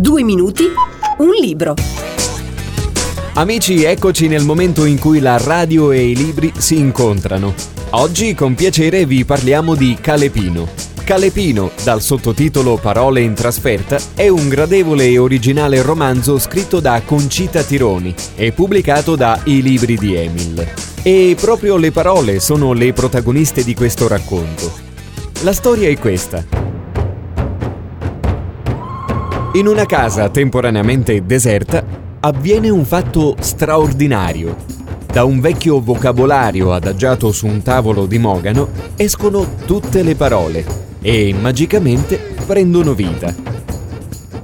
Due minuti, un libro. Amici, eccoci nel momento in cui la radio e i libri si incontrano. Oggi con piacere vi parliamo di Calepino. Calepino, dal sottotitolo Parole in trasferta, è un gradevole e originale romanzo scritto da Concita Tironi e pubblicato da I Libri di Emil. E proprio le parole sono le protagoniste di questo racconto. La storia è questa. In una casa temporaneamente deserta avviene un fatto straordinario. Da un vecchio vocabolario adagiato su un tavolo di mogano escono tutte le parole e magicamente prendono vita.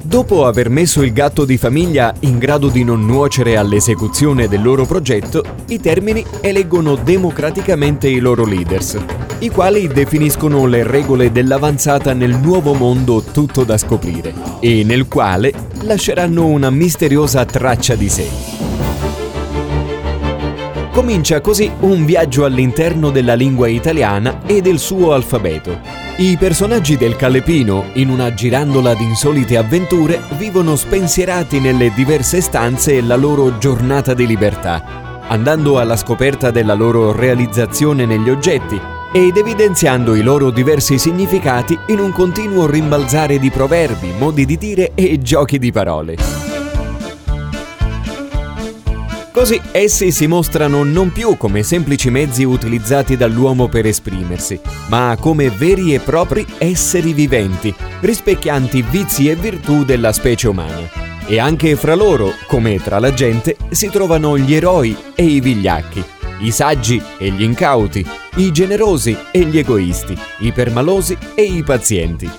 Dopo aver messo il gatto di famiglia in grado di non nuocere all'esecuzione del loro progetto, i termini eleggono democraticamente i loro leaders, i quali definiscono le regole dell'avanzata nel nuovo mondo tutto da scoprire e nel quale lasceranno una misteriosa traccia di sé. Comincia così un viaggio all'interno della lingua italiana e del suo alfabeto. I personaggi del Calepino, in una girandola di insolite avventure, vivono spensierati nelle diverse stanze la loro giornata di libertà, andando alla scoperta della loro realizzazione negli oggetti, ed evidenziando i loro diversi significati in un continuo rimbalzare di proverbi, modi di dire e giochi di parole. Così essi si mostrano non più come semplici mezzi utilizzati dall'uomo per esprimersi, ma come veri e propri esseri viventi, rispecchianti vizi e virtù della specie umana. E anche fra loro, come tra la gente, si trovano gli eroi e i vigliacchi, i saggi e gli incauti, i generosi e gli egoisti, i permalosi e i pazienti.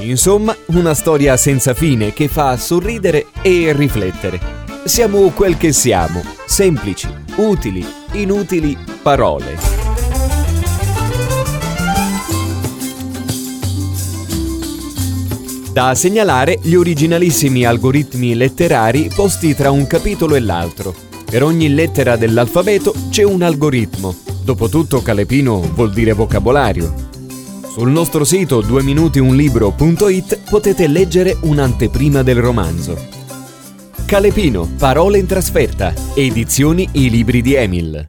Insomma, una storia senza fine che fa sorridere e riflettere. Siamo quel che siamo, semplici, utili, inutili parole. Da segnalare gli originalissimi algoritmi letterari posti tra un capitolo e l'altro. Per ogni lettera dell'alfabeto c'è un algoritmo. Dopotutto calepino vuol dire vocabolario. Sul nostro sito 2minutiunlibro.it potete leggere un'anteprima del romanzo. Calepino, parole in trasferta, edizioni I libri di Emil.